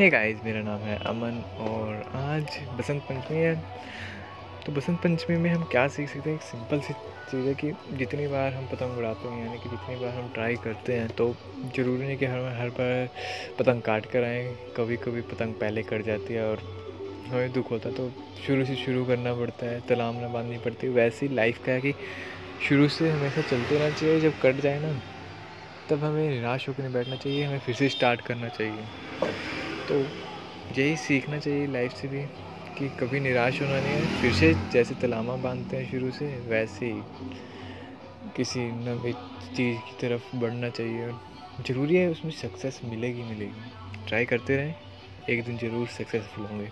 हे hey guys मेरा नाम है अमन और आज बसंत पंचमी है। तो बसंत पंचमी में हम क्या सीख सकते हैं? एक सिंपल सी चीज़ है कि जितनी बार हम पतंग उड़ाते हैं, यानी कि जितनी बार हम ट्राई करते हैं तो ज़रूरी नहीं कि हर हर बार पतंग काट कर आएँ कभी कभी पतंग पहले कट जाती है और हमें दुख होता है तो शुरू से शुरू करना पड़ता है तलाम ना बांधनी पड़ती वैसे ही लाइफ का है कि शुरू से हमेशा चलते रहना चाहिए, जब कट जाए ना, तब हमें निराश होकर नहीं बैठना चाहिए, हमें फिर से स्टार्ट करना चाहिए। तो यही सीखना चाहिए लाइफ से भी कि कभी निराश होना नहीं है। फिर से जैसे तलामा बांधते हैं शुरू से, वैसे ही किसी नई चीज़ की तरफ़ बढ़ना चाहिए। ज़रूरी है उसमें सक्सेस मिलेगी मिलेगी। ट्राई करते रहें। एक दिन ज़रूर सक्सेसफुल होंगे।